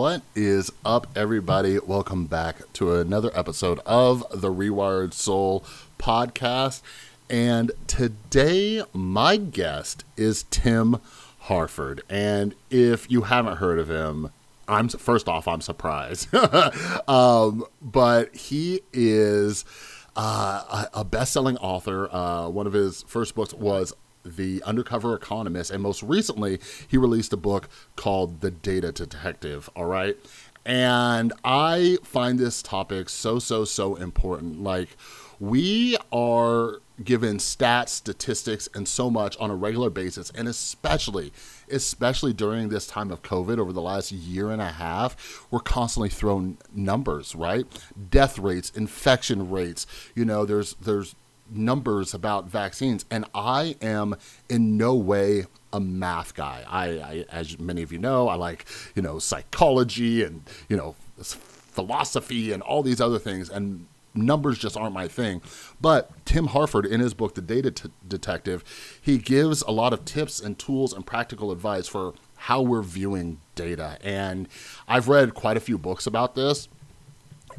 What is up, everybody? Welcome back to another episode of the Rewired Soul podcast. And today, my guest is Tim Harford. And if you haven't heard of him, I'm first off, I'm surprised. um, but he is uh, a, best-selling author. Uh, one of his first books was the undercover economist and most recently he released a book called the data detective all right? And i find this topic so so so important. Like we are given stats statistics and so much on a regular basis and especially especially during this time of covid over the last year and a half we're constantly thrown numbers right? Death rates infection rates you know there's there's numbers about vaccines, and I am in no way a math guy. I, I, as many of you know, I like you know psychology and you know philosophy and all these other things, and numbers just aren't my thing. But Tim Harford, in his book, The Data T- Detective, he gives a lot of tips and tools and practical advice for how we're viewing data. And I've read quite a few books about this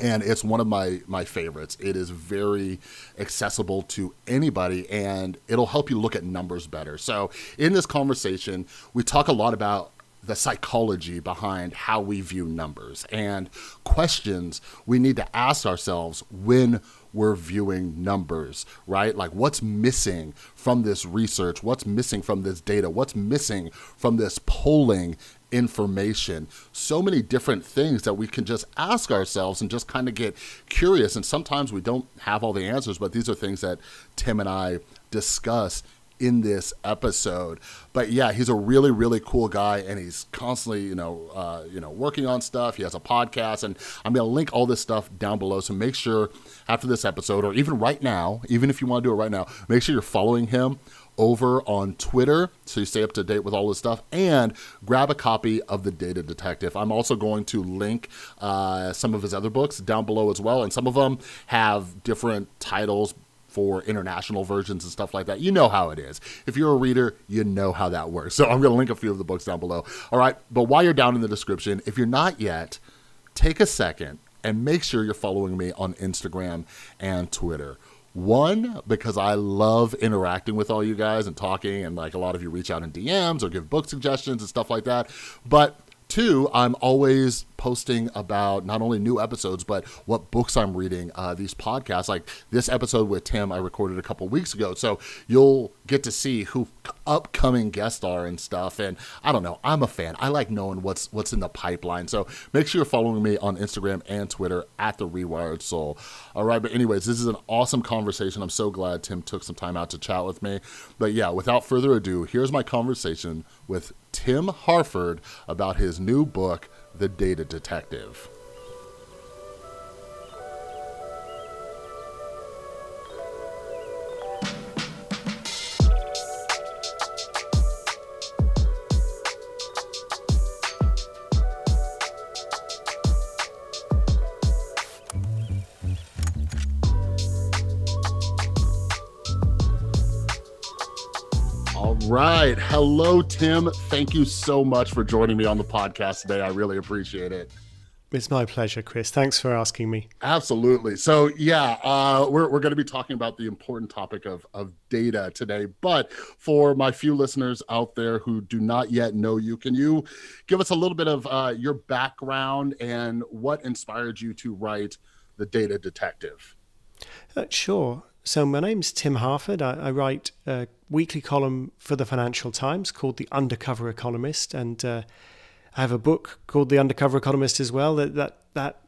and it's one of my my favorites. It is very accessible to anybody, and it'll help you look at numbers better. So, in this conversation, we talk a lot about the psychology behind how we view numbers and questions we need to ask ourselves when we're viewing numbers, right? Like what's missing from this research? What's missing from this data? What's missing from this polling information, so many different things that we can just ask ourselves and just kind of get curious. And sometimes we don't have all the answers, but these are things that Tim and I discuss in this episode. But yeah, he's a really, really cool guy, and he's constantly, you know, uh, you know, working on stuff. He has a podcast, and I'm gonna link all this stuff down below. So make sure after this episode, or even right now, even if you want to do it right now, make sure you're following him over on Twitter so you stay up to date with all this stuff and grab a copy of The Data Detective. I'm also going to link uh, some of his other books down below as well, and some of them have different titles for international versions and stuff like that. You know how it is. If you're a reader, you know how that works. So I'm going to link a few of the books down below. All right, but while you're down in the description, if you're not yet, take a second and make sure you're following me on Instagram and Twitter. One, because I love interacting with all you guys and talking, and like a lot of you reach out in DMs or give book suggestions and stuff like that. But two, I'm always posting about not only new episodes but what books I'm reading. Uh, these podcasts, like this episode with Tim, I recorded a couple weeks ago, so you'll get to see who upcoming guests are and stuff. And I don't know, I'm a fan. I like knowing what's what's in the pipeline. So make sure you're following me on Instagram and Twitter at the Rewired Soul. All right, but anyways, this is an awesome conversation. I'm so glad Tim took some time out to chat with me. But yeah, without further ado, here's my conversation with Tim Harford about his new book the data detective. Right. Hello, Tim. Thank you so much for joining me on the podcast today. I really appreciate it. It's my pleasure, Chris. Thanks for asking me. Absolutely. So, yeah, uh, we're, we're going to be talking about the important topic of, of data today. But for my few listeners out there who do not yet know you, can you give us a little bit of uh, your background and what inspired you to write The Data Detective? Uh, sure. So, my name's Tim Harford. I, I, write a weekly column for the Financial Times called The Undercover Economist. And uh, I have a book called The Undercover Economist as well that, that, that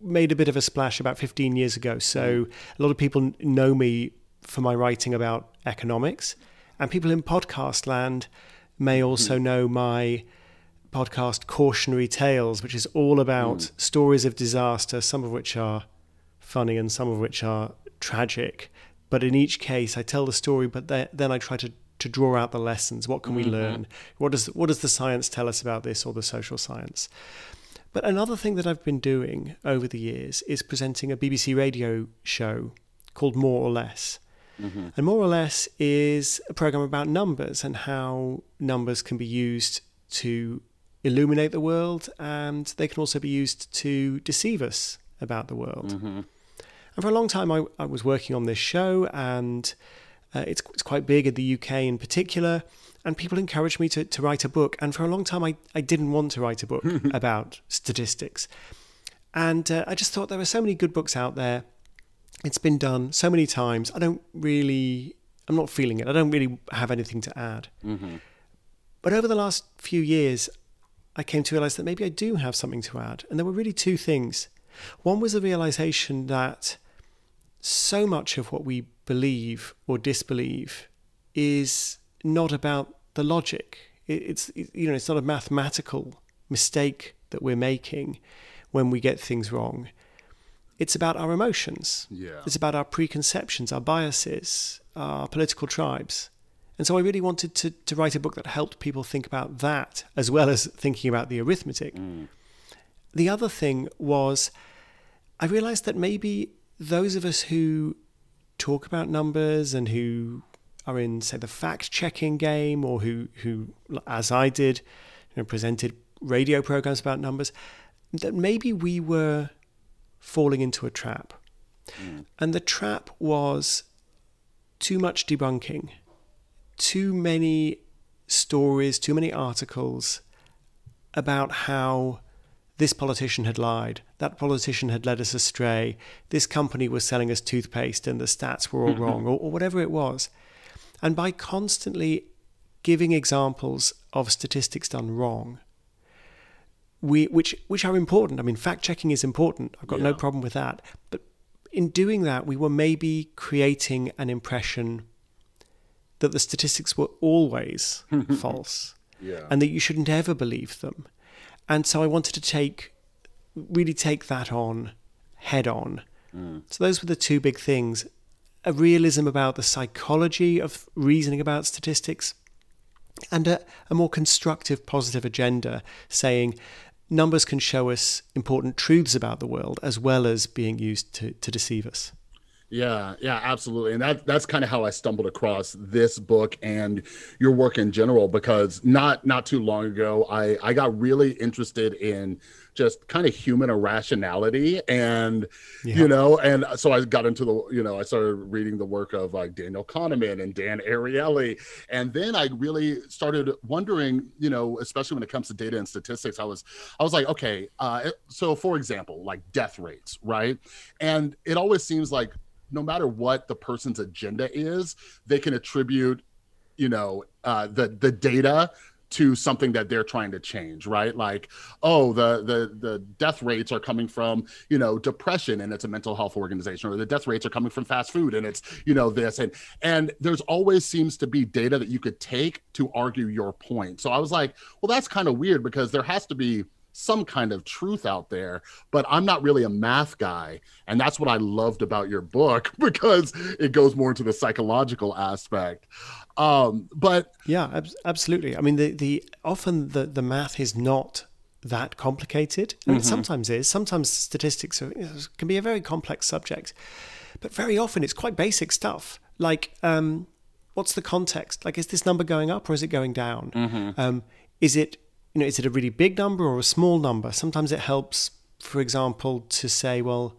made a bit of a splash about 15 years ago. So, a lot of people know me for my writing about economics. And people in podcast land may mm-hmm. also mm. know my podcast Cautionary Tales, which is all about mm. stories of disaster, some of which are funny and some of which are tragic. But in each case, I tell the story, but then I try to, to draw out the lessons. What can we mm-hmm. learn? What does, what does the science tell us about this or the social science? But another thing that I've been doing over the years is presenting a BBC radio show called More or Less. Mm-hmm. And More or Less is a program about numbers and how numbers can be used to illuminate the world, and they can also be used to deceive us about the world. Mm-hmm. And for a long time, I, I was working on this show, and uh, it's, it's quite big in the UK in particular. And people encouraged me to, to write a book. And for a long time, I, I didn't want to write a book about statistics. And uh, I just thought there were so many good books out there. It's been done so many times. I don't really, I'm not feeling it. I don't really have anything to add. Mm-hmm. But over the last few years, I came to realize that maybe I do have something to add. And there were really two things. One was the realization that so much of what we believe or disbelieve is not about the logic. It's you know it's not a mathematical mistake that we're making when we get things wrong. It's about our emotions. Yeah. It's about our preconceptions, our biases, our political tribes. And so I really wanted to, to write a book that helped people think about that as well as thinking about the arithmetic. Mm. The other thing was I realized that maybe those of us who talk about numbers and who are in, say, the fact checking game or who, who, as I did, you know, presented radio programs about numbers, that maybe we were falling into a trap. Mm. And the trap was too much debunking, too many stories, too many articles about how this politician had lied, that politician had led us astray, this company was selling us toothpaste and the stats were all mm-hmm. wrong, or, or whatever it was. And by constantly giving examples of statistics done wrong, we which which are important. I mean, fact checking is important. I've got no problem with that. But in doing that, we were maybe creating an impression that the statistics were always false Yeah. and that you shouldn't ever believe them. And so I wanted to take really take that on head on. Mm. So those were the two big things. A realism about the psychology of reasoning about statistics and a, a more constructive positive agenda saying numbers can show us important truths about the world as well as being used to, to deceive us. Yeah, yeah, absolutely. And that that's kind of how I stumbled across this book and your work in general because not not too long ago I I got really interested in just kind of human irrationality and Yeah. you know and so I got into the you know I started reading the work of like Daniel Kahneman and Dan Ariely and then I really started wondering you know especially when it comes to data and statistics I was I was like okay uh so for example like death rates right and it always seems like no matter what the person's agenda is, they can attribute, you know, uh, the the data to something that they're trying to change, right? Like, oh, the the the death rates are coming from, you know, depression and it's a mental health organization, or the death rates are coming from fast food and it's, you know, this and and there's always seems to be data that you could take to argue your point. So I was like, well, that's kind of weird because there has to be some kind of truth out there, but I'm not really a math guy. And that's what I loved about your book because it goes more into the psychological aspect. Um, but Yeah, ab- absolutely. I mean, the, the often the, the math is not that complicated, and it sometimes is. Sometimes statistics are, can be a very complex subject, but very often it's quite basic stuff. Like, um, what's the context? Like, is this number going up or is it going down? Um, is it you know is it a really big number or a small number? Sometimes it helps, for example, to say, well,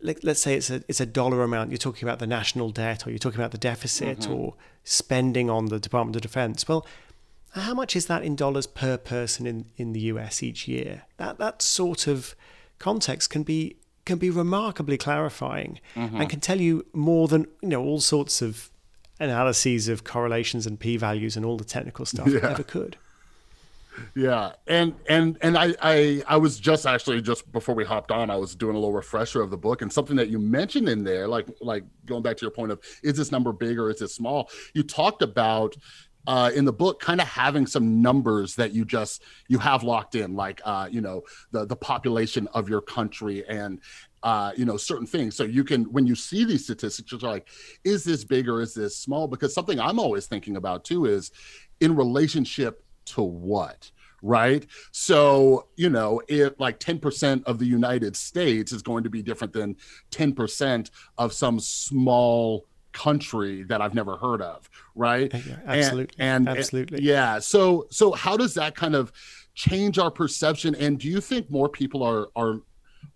let, let's say it's a it's a dollar amount. You're talking about the national debt, or you're talking about the deficit, mm-hmm. or spending on the Department of Defense. Well, how much is that in dollars per person in, in the US each year? That that sort of context can be can be remarkably clarifying mm-hmm. and can tell you more than you know all sorts of analyses of correlations and p values and all the technical stuff Yeah. ever could. Yeah, and and and I I I was just actually just before we hopped on, I was doing a little refresher of the book and something that you mentioned in there, like like going back to your point of is this number big or is it small? You talked about uh, in the book kind of having some numbers that you just you have locked in like uh, you know the the population of your country and uh, you know certain things so you can when you see these statistics you're like is this big or is this small because something i'm always thinking about too is in relationship to what right? So you know if like 10% of the united states is going to be different than 10% of some small country that i've never heard of right? Yeah, And- absolutely, and, eh, absolutely. yeah. So so how does that kind of change our perception? And do you think more people are are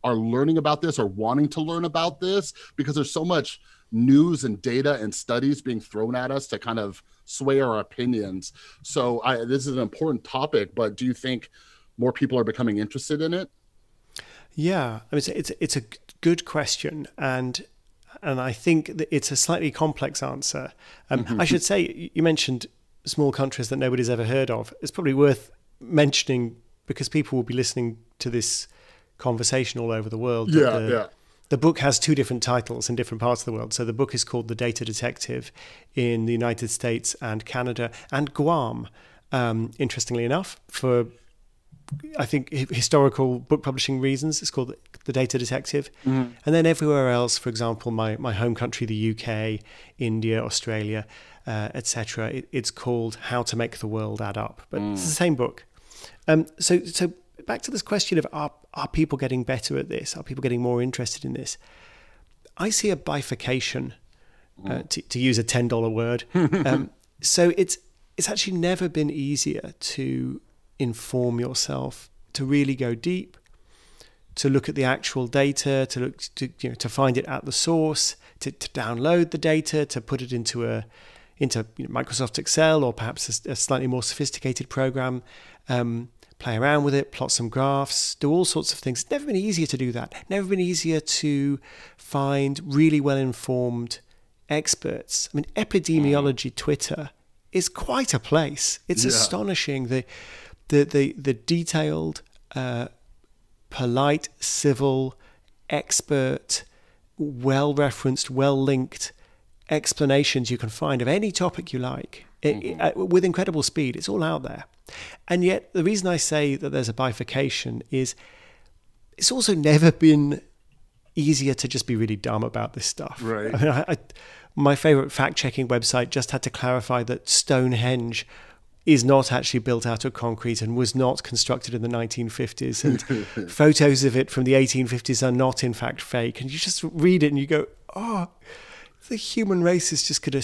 are learning about this or wanting to learn about this? Because there's so much news and data and studies being thrown at us to kind of sway our opinions. So I, this is an important topic, but do you think more people are becoming interested in it? Yeah, I mean, it's it's, it's a good question, and and I think that it's a slightly complex answer. Um, mm-hmm. I should say you mentioned small countries that nobody's ever heard of. It's probably worth mentioning because people will be listening to this conversation all over the world. Yeah, the, yeah. The book has two different titles in different parts of the world. So the book is called The Data Detective in the United States and Canada and Guam. Um, interestingly enough, for I think historical book publishing reasons, it's called The Data Detective. Mm-hmm. And then everywhere else, for example, my, my home country, the UK, India, Australia, uh, etc., it, it's called How to Make the World Add Up. But mm. it's the same book. Um, so, so back to this question of are, are people getting better at this? Are people getting more interested in this? I see a bifurcation, uh, mm. to, to, use a ten dollar word. um, so it's it's actually never been easier to inform yourself, to really go deep, to look at the actual data, to look to you know to find it at the source, to, to download the data, to put it into a into you know, Microsoft Excel or perhaps a, a, slightly more sophisticated program. Um, play around with it, plot some graphs, do all sorts of things. It's never been easier to do that. Never been easier to find really well informed experts. I mean, epidemiology Twitter is quite a place. It's yeah. astonishing the, the, the, the detailed, uh, polite, civil, expert, well referenced, well linked explanations you can find of any topic you like it, mm-hmm. it, uh, with incredible speed. It's all out there. And yet, the reason I say that there's a bifurcation is it's also never been easier to just be really dumb about this stuff. Right. I mean, I, I, my favorite fact checking website just had to clarify that Stonehenge is not actually built out of concrete and was not constructed in the 1950s. And photos of it from the 1850s are not, in fact, fake. And you just read it and you go, oh, the human race is just going to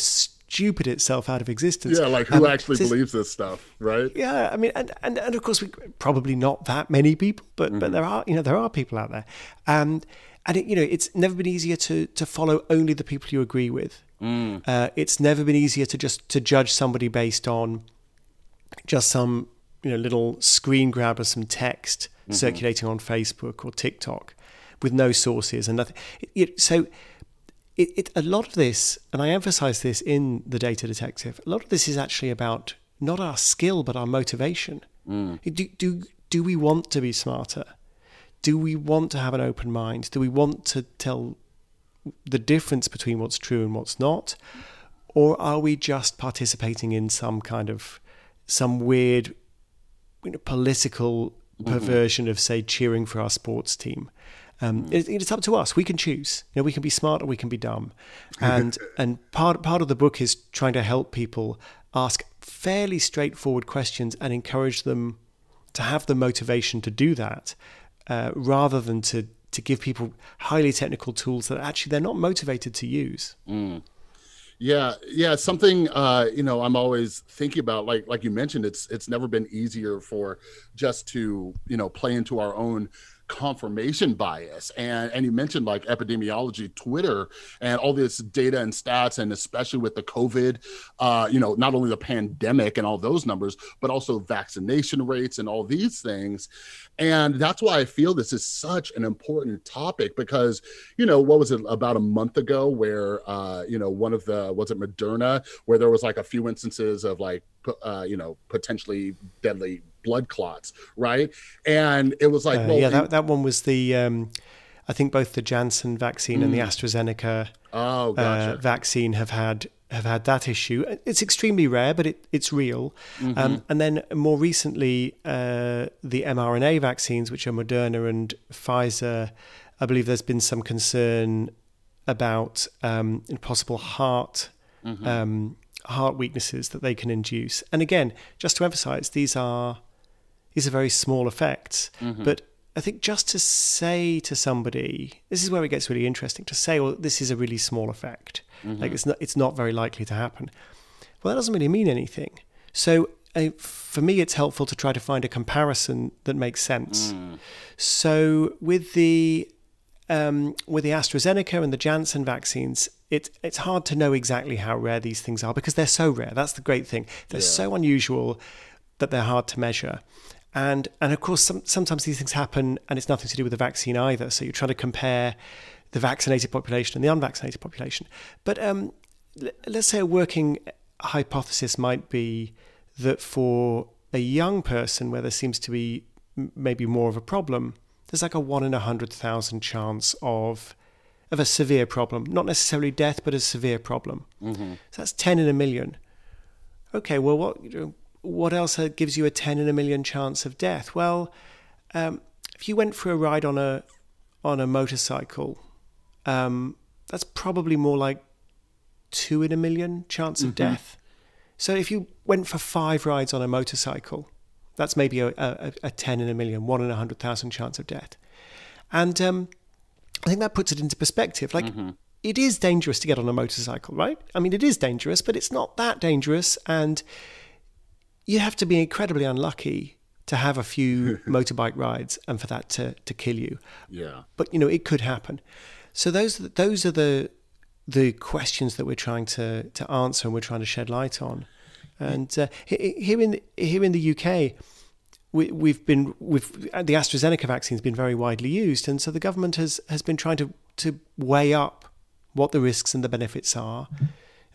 stupid itself out of existence. Yeah, like who um, actually believes this stuff, right? Yeah, I mean, and, and, and of course, we probably not that many people, but mm-hmm. but there are you know there are people out there, and and it, you know it's never been easier to to follow only the people you agree with. Mm. Uh, it's never been easier to just to judge somebody based on just some you know little screen grab of some text mm-hmm. circulating on Facebook or TikTok with no sources and nothing. It, it, so it, it, a lot of this, and I emphasize this in the data detective, a lot of this is actually about not our skill but our motivation. Mm. Do, do, do we want to be smarter? Do we want to have an open mind? Do we want to tell the difference between what's true and what's not? Or are we just participating in some kind of some weird you know, political mm-hmm. perversion of, say, cheering for our sports team? Um, it, it's up to us. We can choose. You know, we can be smart or we can be dumb. And and part part of the book is trying to help people ask fairly straightforward questions and encourage them to have the motivation to do that, uh, rather than to to give people highly technical tools that actually they're not motivated to use. Mm. Yeah, yeah, something uh, you know I'm always thinking about. Like like you mentioned, it's it's never been easier for just to you know play into our own confirmation bias. And and you mentioned like epidemiology twitter and all this data and stats and especially with the covid uh you know not only the pandemic and all those numbers but also vaccination rates and all these things. And that's why i feel this is such an important topic because you know what was it about a month ago where uh you know one of the was it moderna where there was like a few instances of like uh you know potentially deadly blood clots, right? And it was like, uh, well, yeah, that, that one was the, um, I think both the Janssen vaccine mm. and the mm. AstraZeneca oh, uh, gotcha. uh, vaccine have had have had that issue. It's extremely rare, but it, it's real. Mm-hmm. Um, and then more recently, uh, the mRNA vaccines, which are Moderna and Pfizer, I believe there's been some concern about um, possible heart. Mm-hmm. Um, heart weaknesses that they can induce. And again, just to emphasize, these are these are very small effects. Mm-hmm. But I think just to say to somebody, this is where it gets really interesting. To say, well, this is a really small effect, mm-hmm. like it's not, it's not very likely to happen. Well, that doesn't really mean anything. So uh, for me, it's helpful to try to find a comparison that makes sense. So with the um, with the AstraZeneca and the Janssen vaccines, it's it's hard to know exactly how rare these things are because they're so rare. That's the great thing. They're Yeah. so unusual that they're hard to measure. And and of course, some, sometimes these things happen, and it's nothing to do with the vaccine either. So you're trying to compare the vaccinated population and the unvaccinated population. But um, l- let's say a working hypothesis might be that for a young person where there seems to be m- maybe more of a problem, there's like a one in a hundred thousand chance of of a severe problem, not necessarily death, but a severe problem. So that's ten in a million. Okay, well, what you know, what else gives you a ten in a million chance of death? Well, um, if you went for a ride on a on a motorcycle, um, that's probably more like two in a million chance of death. So if you went for five rides on a motorcycle, that's maybe a, a, a 10 in a million, one in a 100,000 chance of death. And um, I think that puts it into perspective. Like, it is dangerous to get on a motorcycle, right? I mean, it is dangerous, but it's not that dangerous. And you have to be incredibly unlucky to have a few motorbike rides and for that to, to kill you Yeah. but you know it could happen. So those those are the the questions that we're trying to to answer and we're trying to shed light on. And uh, here in here in the UK, we, we've been with the AstraZeneca vaccine has been very widely used, and so the government has has been trying to to weigh up what the risks and the benefits are,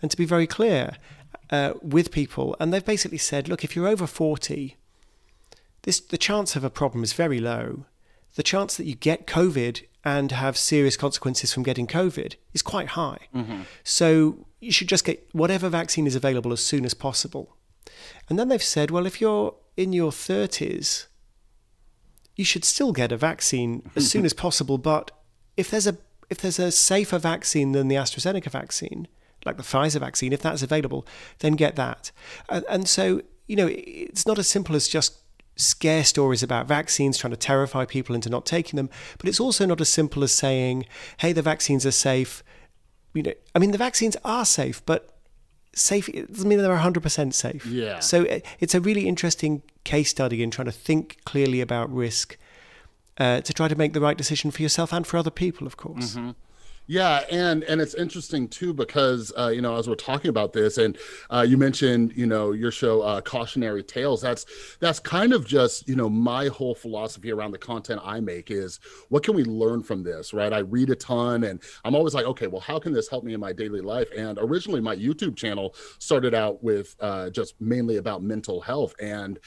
and to be very clear uh, with people. And they've basically said, look, if you're over forty, this the chance of a problem is very low. The chance that you get COVID and have serious consequences from getting COVID is quite high. So you should just get whatever vaccine is available as soon as possible. And then they've said, well, if you're in your 30s, you should still get a vaccine as soon as possible. But if there's a if there's a safer vaccine than the AstraZeneca vaccine, like the Pfizer vaccine, if that's available, then get that. And, and so you know, it's not as simple as just scare stories about vaccines trying to terrify people into not taking them, but it's also not as simple as saying, "Hey, the vaccines are safe." You know, I mean, the vaccines are safe, but safe it doesn't mean they're 100% safe. Yeah. So it's a really interesting case study in trying to think clearly about risk uh, to try to make the right decision for yourself and for other people, of course. Yeah, and and it's interesting too because uh, you know as we're talking about this, and uh, you mentioned you know your show uh, cautionary tales. That's that's kind of just you know my whole philosophy around the content I make is what can we learn from this, right? I read a ton, and I'm always like, okay, well, how can this help me in my daily life? And originally, my YouTube channel started out with uh, just mainly about mental health and.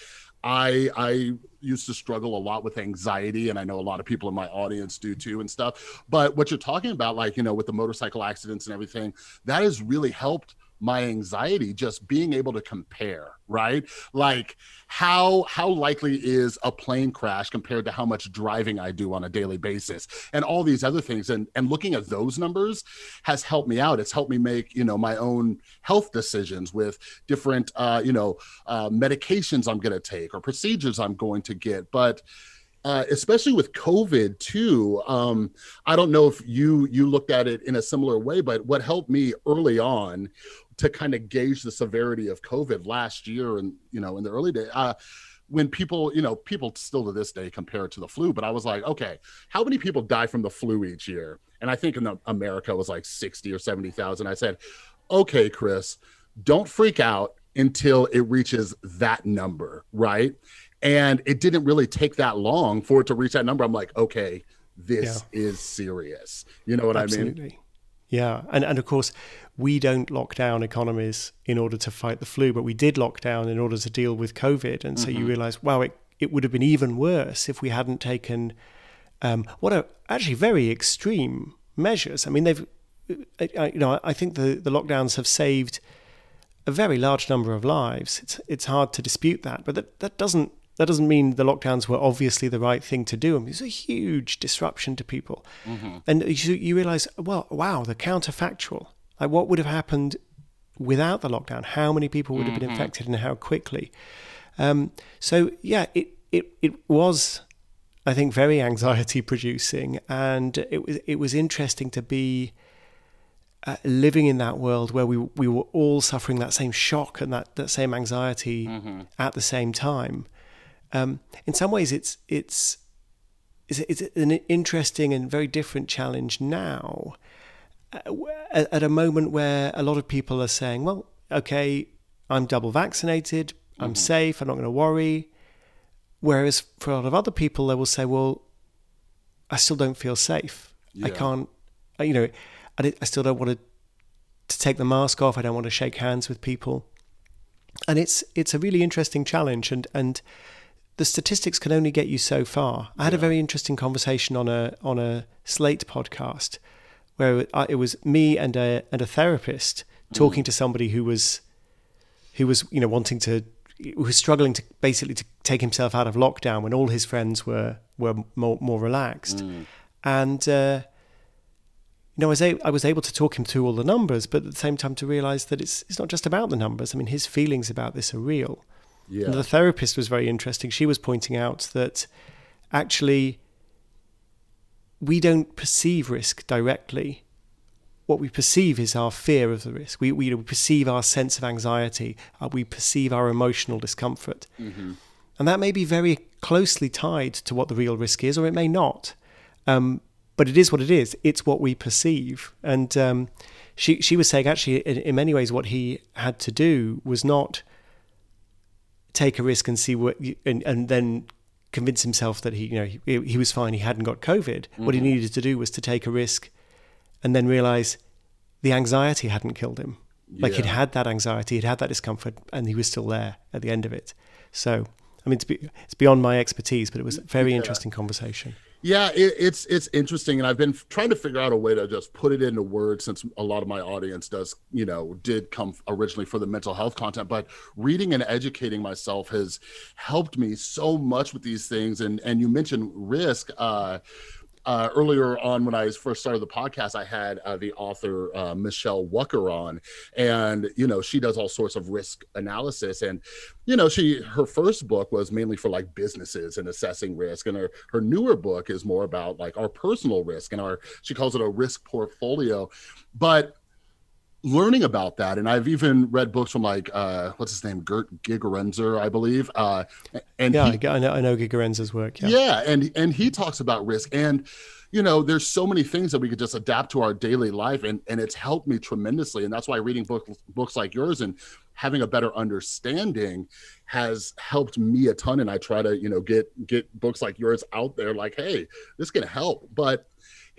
I I used to struggle a lot with anxiety, and I know a lot of people in my audience do too, and stuff. But what you're talking about, like you know, with the motorcycle accidents and everything, that has really helped my anxiety just being able to compare right? Like how how likely is a plane crash compared to how much driving i do on a daily basis? And all these other things and and looking at those numbers has helped me out. It's helped me make you know my own health decisions with different uh you know uh medications i'm going to take or procedures i'm going to get. But uh, especially with COVID too. Um, I don't know if you you looked at it in a similar way, but what helped me early on to kind of gauge the severity of COVID last year, and you know, in the early days. Uh, when people, you know, people still to this day compare it to the flu, but I was like, okay, how many people die from the flu each year? And I think in the, America it was like 60 or 70,000. I said, okay, Chris, don't freak out until it reaches that number, right? And it didn't really take that long for it to reach that number. I'm like, okay, this is serious. You know what I mean? Yeah, and and of course, we don't lock down economies in order to fight the flu, but we did lock down in order to deal with COVID. And so you mm-hmm. realize, wow, it it would have been even worse if we hadn't taken um, what are actually very extreme measures. I mean, they've, I, I- you know, I think the the lockdowns have saved a very large number of lives. It's it's hard to dispute that, but that that doesn't. That doesn't mean the lockdowns were obviously the right thing to do. I mean, it was a huge disruption to people, and you, you realize, well, wow, the counterfactual. Like, what would have happened without the lockdown? How many people would have been infected, and how quickly? Um, so, yeah, it it it was, I think, very anxiety producing, and it was it was interesting to be uh, living in that world where we we were all suffering that same shock and that, that same anxiety mm-hmm. at the same time. Um, in some ways, it's it's it's, it's an interesting and very different challenge now. Uh, at a moment where a lot of people are saying, "Well, okay, I'm double vaccinated, mm-hmm. I'm safe, I'm not going to worry," whereas for a lot of other people, they will say, "Well, I still don't feel safe. Yeah. I can't, you know." I, I still don't want to to take the mask off. I don't want to shake hands with people, and it's it's a really interesting challenge. And and the statistics can only get you so far. I had yeah. a very interesting conversation on a on a Slate podcast where it was me and a and a therapist talking mm. to somebody who was who was you know wanting to who was struggling to basically to take himself out of lockdown when all his friends were were more more relaxed, mm. and. Uh, you know, I was, a- I was able to talk him through all the numbers, but at the same time to realize that it's it's not just about the numbers. I mean, his feelings about this are real. Yeah. And the therapist was very interesting. She was pointing out that actually we don't perceive risk directly. What we perceive is our fear of the risk. We, we perceive our sense of anxiety. Uh, we perceive our emotional discomfort. Mm-hmm. And that may be very closely tied to what the real risk is, or it may not. Um, but it is what it is. It's what we perceive. And um, she she was saying actually, in, in, many ways, what he had to do was not take a risk and see what, and, and then convince himself that he you know he, he was fine. He hadn't got COVID. Mm-hmm. What he mm-hmm. needed to do was to take a risk, and then realize the anxiety hadn't killed him. Yeah. Like he'd had that anxiety, he'd had that discomfort, and he was still there at the end of it. So, I mean, it's, be, it's beyond my expertise, but it was a very yeah. interesting conversation. Yeah, it, it's it's interesting, and I've been trying to figure out a way to just put it into words since a lot of my audience does, you know, did come originally for the mental health content. But reading and educating myself has helped me so much with these things. And and you mentioned risk. Uh, uh, earlier on when I first started the podcast, I had uh, the author uh, Michele Wucker on, and you know she does all sorts of risk analysis, and you know she her first book was mainly for like businesses and assessing risk, and her her newer book is more about like our personal risk and our she calls it a risk portfolio, but learning about that. And i've even read books from like uh what's his name? Gerd gigerenzer i believe. Uh and yeah he, I, know, I know gigerenzer's work yeah. yeah and and he talks about risk. And you know there's so many things that we could just adapt to our daily life and and it's helped me tremendously. And that's why reading books books like yours and having a better understanding has helped me a ton. And i try to you know get get books like yours out there like hey this can help. But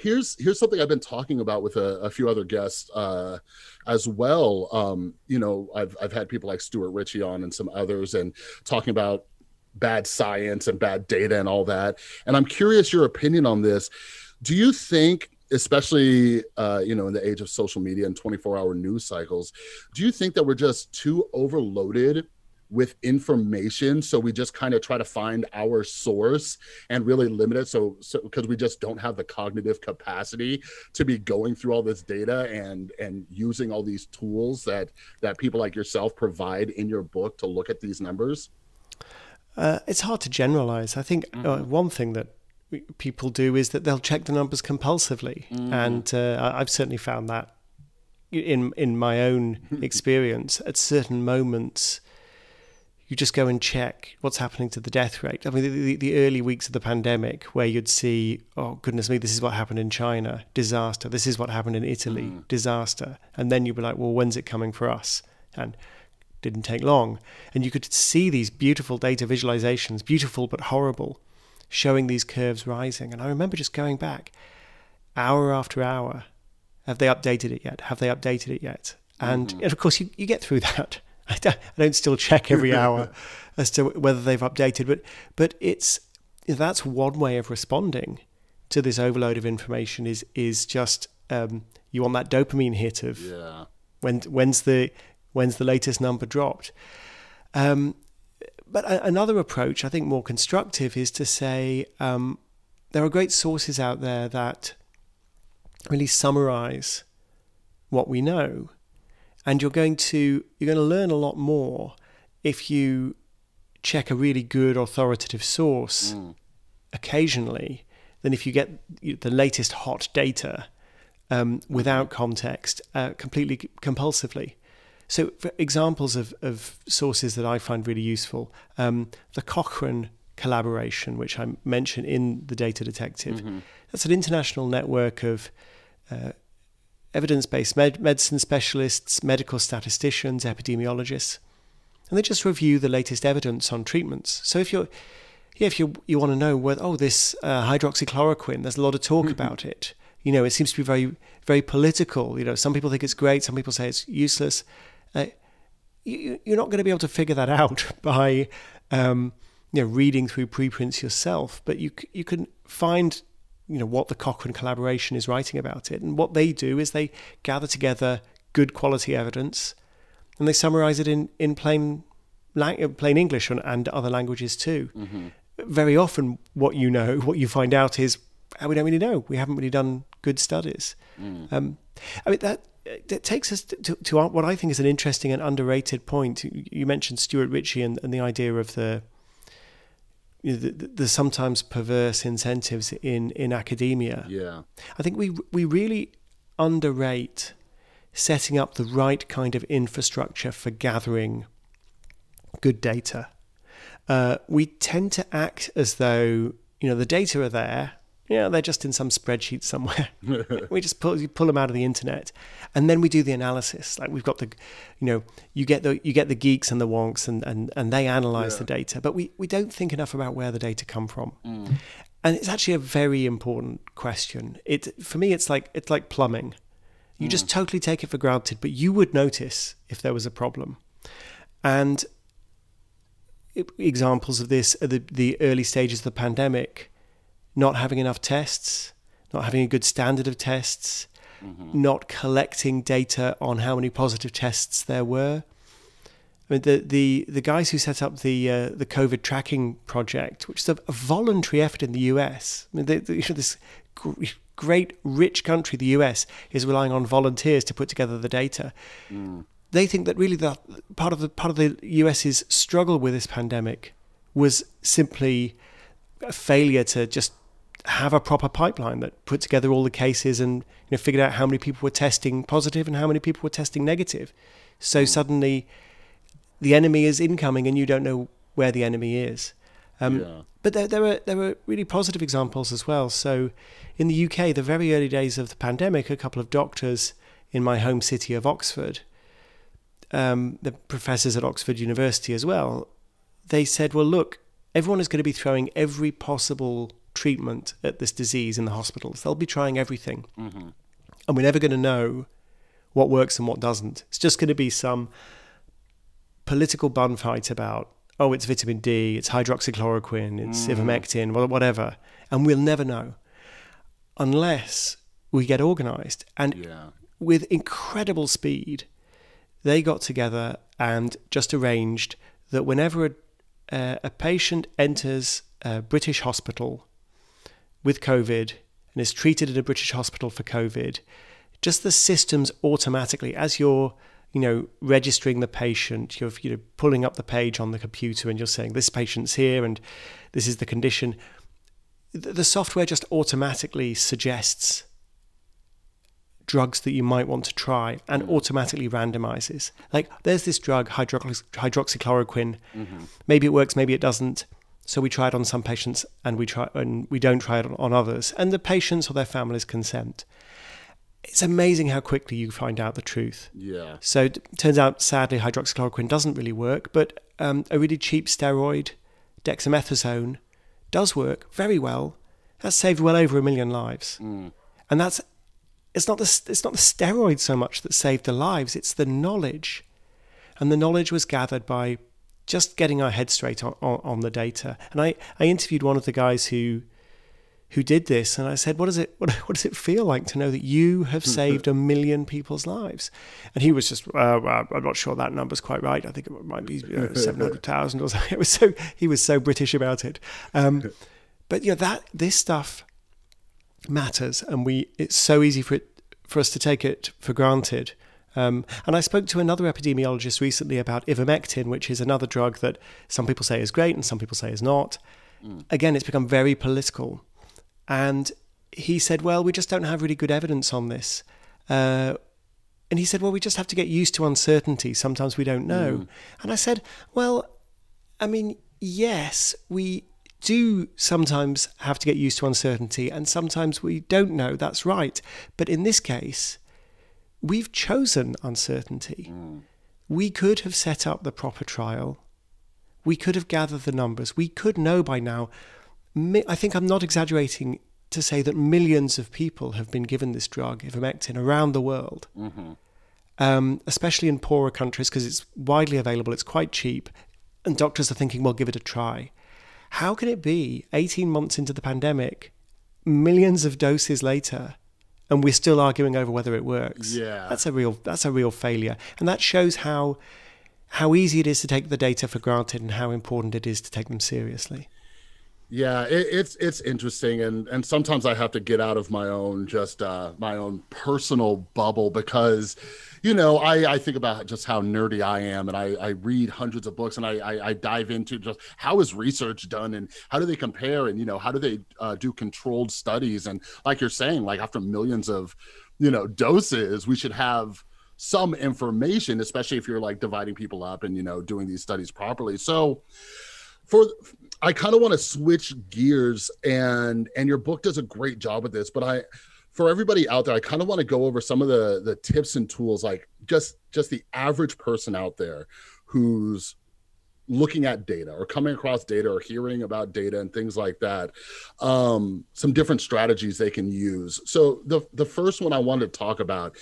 here's here's something I've been talking about with a, a few other guests uh, as well. Um, you know, I've I've had people like Stuart Ritchie on and some others, and talking about bad science and bad data and all that. And I'm curious your opinion on this. Do you think especially uh, you know in the age of social media and 24 hour news cycles do you think that we're just too overloaded with information. So we just kind of try to find our source and really limit it. So so because we just don't have the cognitive capacity to be going through all this data and and using all these tools that that people like yourself provide in your book to look at these numbers. Uh, it's hard to generalize. I think uh, mm-hmm. uh, one thing that people do is that they'll check the numbers compulsively. Mm-hmm. and uh, i've certainly found that in in my own experience. At certain moments you just go and check what's happening to the death rate. I mean, the, the, early weeks of the pandemic, where you'd see, oh, goodness me, this is what happened in China, disaster. This is what happened in Italy, mm. disaster. And then you'd be like, well, when's it coming for us? And didn't take long. And you could see these beautiful data visualizations, beautiful but horrible, showing these curves rising. And I remember just going back hour after hour. Have they updated it yet? Have they updated it yet? And, mm-hmm. and of course, you, you get through that I don't, still check every hour as to whether they've updated, but but it's that's one way of responding to this overload of information is is just um, you want that dopamine hit of yeah. when when's the when's the latest number dropped. Um, but a, another approach, I think more constructive, is to say um, there are great sources out there that really summarize what we know and you're going to you're going to learn a lot more if you check a really good authoritative source mm. occasionally than if you get the latest hot data um, without context, uh, completely compulsively. So, for examples of, of sources that I find really useful, um, the Cochrane collaboration, which I mentioned in the Data Detective, mm-hmm. that's an international network of uh, evidence based med- medicine specialists, medical statisticians, epidemiologists, and they just review the latest evidence on treatments. So, if you're yeah, if you you want to know whether oh this uh, hydroxychloroquine, there's a lot of talk mm-hmm. about it. You know, it seems to be very very political. You know, some people think it's great, some people say it's useless. Uh, you, you're not going to be able to figure that out by um, you know reading through preprints yourself, but you you can find you know what the Cochrane collaboration is writing about it, and what they do is they gather together good quality evidence, and they summarize it in in plain plain English and, and other languages too. Mm-hmm. Very often, what you know, what you find out is we don't really know. We haven't really done good studies. Mm. Um, I mean that that takes us to, to, what I think is an interesting and underrated point. You mentioned Stuart Ritchie and, and the idea of the, you know, the, the sometimes perverse incentives in, in academia. Yeah, I think we we really underrate setting up the right kind of infrastructure for gathering good data. Uh, we tend to act as though you know the data are there yeah, they're just in some spreadsheet somewhere. we just pull pull them out of the internet, and then we do the analysis. Like we've got the, you know, you get the you get the geeks and the wonks, and and, and they analyze yeah. the data. But we we don't think enough about where the data come from. Mm. And it's actually a very important question. It for me, it's like it's like plumbing. You mm. just totally take it for granted, but you would notice if there was a problem. And examples of this are the, the early stages of the pandemic not having enough tests, not having a good standard of tests, mm-hmm. not collecting data on how many positive tests there were. I mean, the the, the guys who set up the uh, the COVID tracking project, which is a, a voluntary effort in the US. I mean, they, they, this great rich country, the US, is relying on volunteers to put together the data. Mm. They think that really the part of the part of the US's struggle with this pandemic was simply a failure to just have a proper pipeline that put together all the cases and you know figured out how many people were testing positive and how many people were testing negative. So hmm. suddenly, the enemy is incoming, and you don't know where the enemy is. Um, yeah. But there, there were there were really positive examples as well. So, in the UK, the very early days of the pandemic, a couple of doctors in my home city of Oxford, um, the professors at Oxford University as well, they said, "Well, look, everyone is going to be throwing every possible treatment at this disease in the hospitals. They'll be trying everything. Mm-hmm. And we're never going to know what works and what doesn't. It's just going to be some political bun fight about, oh, it's vitamin D, it's hydroxychloroquine, it's mm. ivermectin, whatever. And we'll never know unless we get organized. And yeah. with incredible speed, they got together and just arranged that whenever a, uh, a patient enters a British hospital with COVID and is treated at a British hospital for COVID, just the systems automatically, as you're you know, registering the patient, you're you know pulling up the page on the computer and you're saying this patient's here and this is the condition. The software just automatically suggests drugs that you might want to try and mm-hmm. automatically randomizes. Like there's this drug hydroxy- hydroxychloroquine. Mm-hmm. Maybe it works, maybe it doesn't. So we try it on some patients and we try and we don't try it on others. And the patients or their families consent. It's amazing how quickly you find out the truth. Yeah. So it turns out, sadly, hydroxychloroquine doesn't really work, but um, a really cheap steroid, dexamethasone, does work very well. That's saved well over a million lives. Mm. And that's it's not the it's not the steroid so much that saved the lives. It's the knowledge, and the knowledge was gathered by just getting our head straight on, on, on, the data. And I, I interviewed one of the guys who who did this, and I said, "What does it what, what does it feel like to know that you have saved a million people's lives?" And he was just, uh, "I'm not sure that number's quite right. I think it might be uh, seven hundred thousand or something." It was so he was so British about it. Um, but you know that this stuff matters, and we it's so easy for it for us to take it for granted. Um, and I spoke to another epidemiologist recently about ivermectin, which is another drug that some people say is great and some people say is not. Mm. Again, it's become very political. And he said, Well, we just don't have really good evidence on this. Uh, and he said, Well, we just have to get used to uncertainty. Sometimes we don't know. Mm. And I said, Well, I mean, yes, we do sometimes have to get used to uncertainty, and sometimes we don't know. That's right. But in this case, we've chosen uncertainty. Mm. We could have set up the proper trial. We could have gathered the numbers. We could know by now. I think I'm not exaggerating to say that millions of people have been given this drug, ivermectin, around the world, mm-hmm. um, especially in poorer countries because it's widely available, it's quite cheap, and doctors are thinking, well, give it a try. How can it be 18 months into the pandemic, millions of doses later, and we're still arguing over whether it works? Yeah, that's a real that's a real failure, and that shows how how easy it is to take the data for granted and how important it is to take them seriously. Yeah, it, it's it's interesting, and and sometimes I have to get out of my own just uh, my own personal bubble because, you know, I I think about just how nerdy I am, and I I read hundreds of books, and I I, I dive into just how is research done, and how do they compare, and you know how do they uh, do controlled studies, and like you're saying, like after millions of, you know, doses, we should have some information, especially if you're like dividing people up and you know doing these studies properly. So for I kind of want to switch gears and and your book does a great job with this, but I for everybody out there, I kind of want to go over some of the the tips and tools like just just the average person out there who's looking at data or coming across data or hearing about data and things like that um, some different strategies they can use. So the the first one i wanted to talk about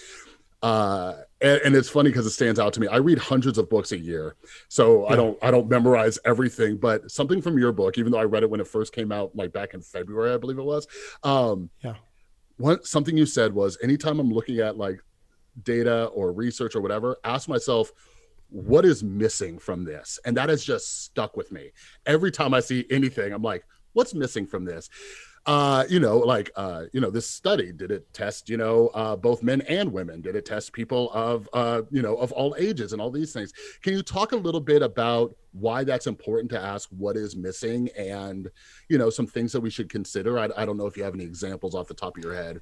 uh, and, and, it's funny because it stands out to me. I read hundreds of books a year, so yeah. I don't I don't memorize everything. But something from your book, even though I read it when it first came out, like back in February, I believe it was. Um, yeah. What something you said was, anytime I'm looking at like data or research or whatever, ask myself, what is missing from this? And that has just stuck with me. Every time I see anything, I'm like, what's missing from this? Uh, you know, like, uh, you know, this study, did it test, you know, uh, both men and women? Did it test people of, uh, you know, of all ages and all these things? Can you talk a little bit about why that's important to ask what is missing and, you know, some things that we should consider? I, I don't know if you have any examples off the top of your head.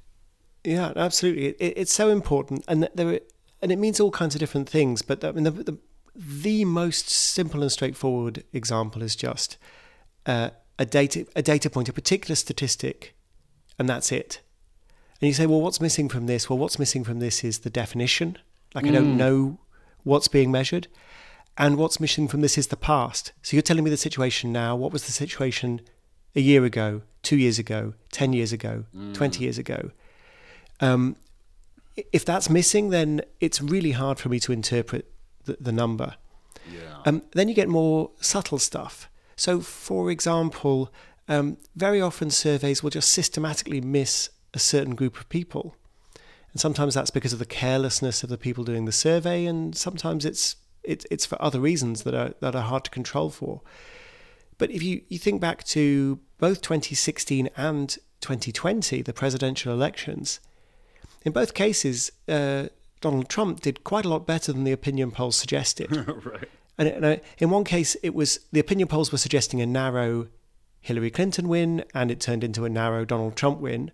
Yeah, absolutely. It, it's so important. And there, and it means all kinds of different things. But I mean, the, the, the most simple and straightforward example is just, uh, a data a data point, a particular statistic, and that's it. And you say, well, what's missing from this? Well, what's missing from this is the definition. Like mm. I don't mm. know what's being measured. And what's missing from this is the past. So you're telling me the situation now. What was the situation a year ago, two years ago, 10 years ago, mm. 20 years ago? Um, if that's missing, then it's really hard for me to interpret the, the number. Yeah. Um, then you get more subtle stuff. So, for example, um, very often surveys will just systematically miss a certain group of people. And sometimes that's because of the carelessness of the people doing the survey, and sometimes it's it, it's for other reasons that are that are hard to control for. But if you, you think back to both 2016 and 2020, the presidential elections, in both cases, uh, Donald Trump did quite a lot better than the opinion polls suggested. right. And in one case, it was the opinion polls were suggesting a narrow Hillary Clinton win, and it turned into a narrow Donald Trump win.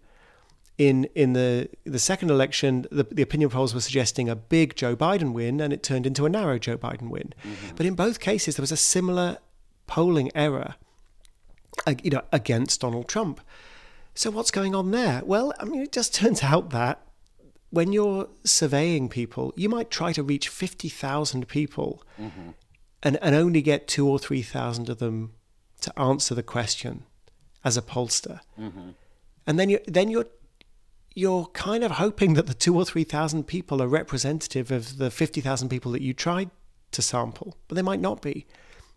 In in the the second election, the, the opinion polls were suggesting a big Joe Biden win, and it turned into a narrow Joe Biden win. Mm-hmm. But in both cases, there was a similar polling error, you know, against Donald Trump. So what's going on there? Well, I mean, it just turns out that when you're surveying people, you might try to reach 50,000 people mm-hmm and, and only get two or three thousand of them to answer the question as a pollster. Mm-hmm. And then you then you're you're kind of hoping that the two or three thousand people are representative of the fifty thousand people that you tried to sample, but they might not be.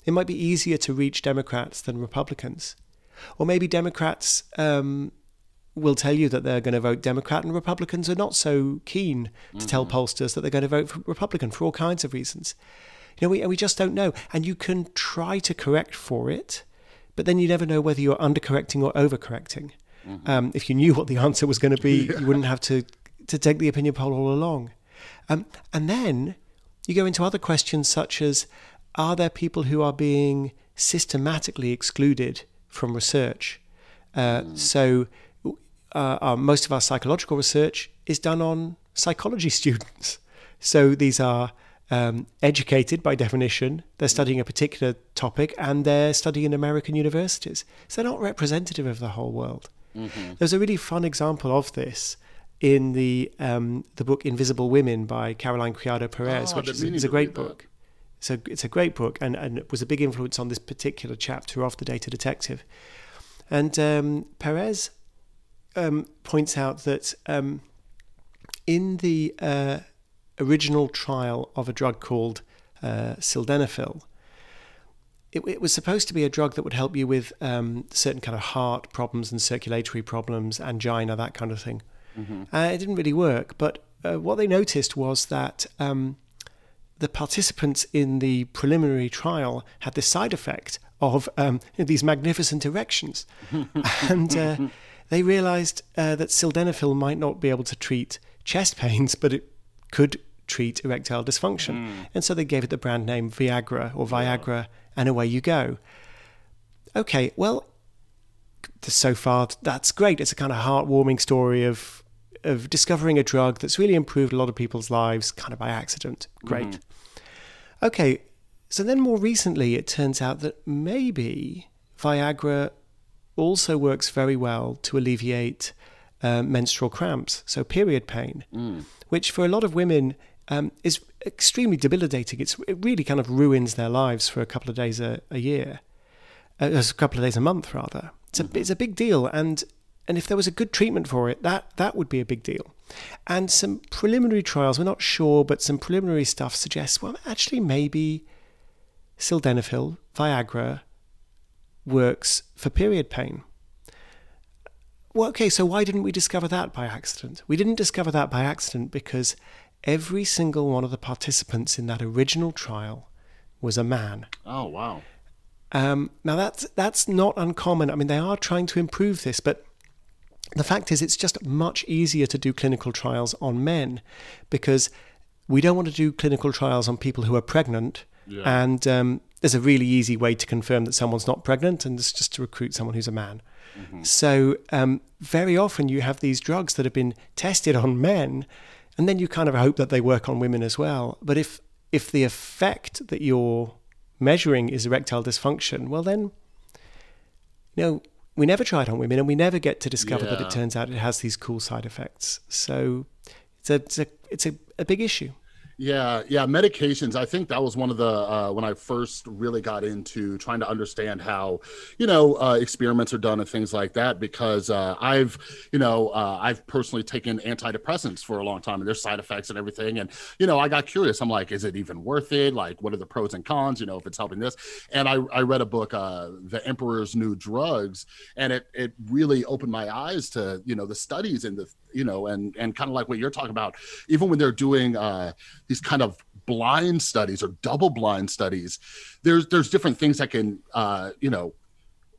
It might be easier to reach Democrats than Republicans, or maybe Democrats um, will tell you that they're going to vote Democrat, and Republicans are not so keen to mm-hmm. tell pollsters that they're going to vote for Republican for all kinds of reasons. You know, we, we just don't know. And you can try to correct for it, but then you never know whether you're undercorrecting or overcorrecting. Mm-hmm. Um, if you knew what the answer was going to be, yeah. you wouldn't have to, to take the opinion poll all along. Um, and then you go into other questions such as are there people who are being systematically excluded from research? Uh, mm. So uh, our, most of our psychological research is done on psychology students. So these are um, educated by definition. They're studying a particular topic and they're studying in American universities. So they're not representative of the whole world. Mm-hmm. There's a really fun example of this in the um, the book Invisible Women by Caroline Criado Perez, oh, which is, is, a great book. So it's a great book and, and it was a big influence on this particular chapter of The Data Detective. And um, Perez um, points out that um, in the uh, original trial of a drug called uh, sildenafil, it, it, was supposed to be a drug that would help you with um, certain kind of heart problems and circulatory problems, angina, that kind of thing. Mm-hmm. Uh, it didn't really work, but uh, what they noticed was that um, the participants in the preliminary trial had this side effect of um, these magnificent erections. and uh, they realized uh, that sildenafil might not be able to treat chest pains, but it could treat erectile dysfunction. Mm. And so they gave it the brand name Viagra or Viagra, and away you go. Okay, well, so far that's great. It's a kind of heartwarming story of of discovering a drug that's really improved a lot of people's lives, kind of by accident. Great. Mm. Okay, so then more recently, it turns out that maybe Viagra also works very well to alleviate uh, menstrual cramps, so period pain, mm. which for a lot of women um, is extremely debilitating. It's, it really kind of ruins their lives for a couple of days a, a year, uh, a couple of days a month rather. It's a, mm-hmm. it's a big deal, and and if there was a good treatment for it, that that would be a big deal. And some preliminary trials, we're not sure, but some preliminary stuff suggests well, actually maybe sildenafil, Viagra, works for period pain. Well, okay, so why didn't we discover that by accident? We didn't discover that by accident because every single one of the participants in that original trial was a man. Oh, wow. Um, now, that's, that's not uncommon. I mean, they are trying to improve this, but the fact is, it's just much easier to do clinical trials on men because we don't want to do clinical trials on people who are pregnant yeah. And um, there's a really easy way to confirm that someone's not pregnant, and it's just to recruit someone who's a man. Mm-hmm. So um, very often you have these drugs that have been tested on men, and then you kind of hope that they work on women as well. But if if the effect that you're measuring is erectile dysfunction, well then, you know, we never try it on women, and we never get to discover yeah. that it turns out it has these cool side effects. So it's a it's a it's a, a big issue. Yeah, yeah, medications. I think that was one of the uh, when I first really got into trying to understand how, you know, uh, experiments are done and things like that. Because uh, I've, you know, uh, I've personally taken antidepressants for a long time, and there's side effects and everything. And you know, I got curious. I'm like, is it even worth it? Like, what are the pros and cons? You know, if it's helping this. And I, I read a book, uh, The Emperor's New Drugs, and it it really opened my eyes to you know the studies and the you know and and kind of like what you're talking about. Even when they're doing uh, these kind of blind studies or double blind studies there's there's different things that can uh, you know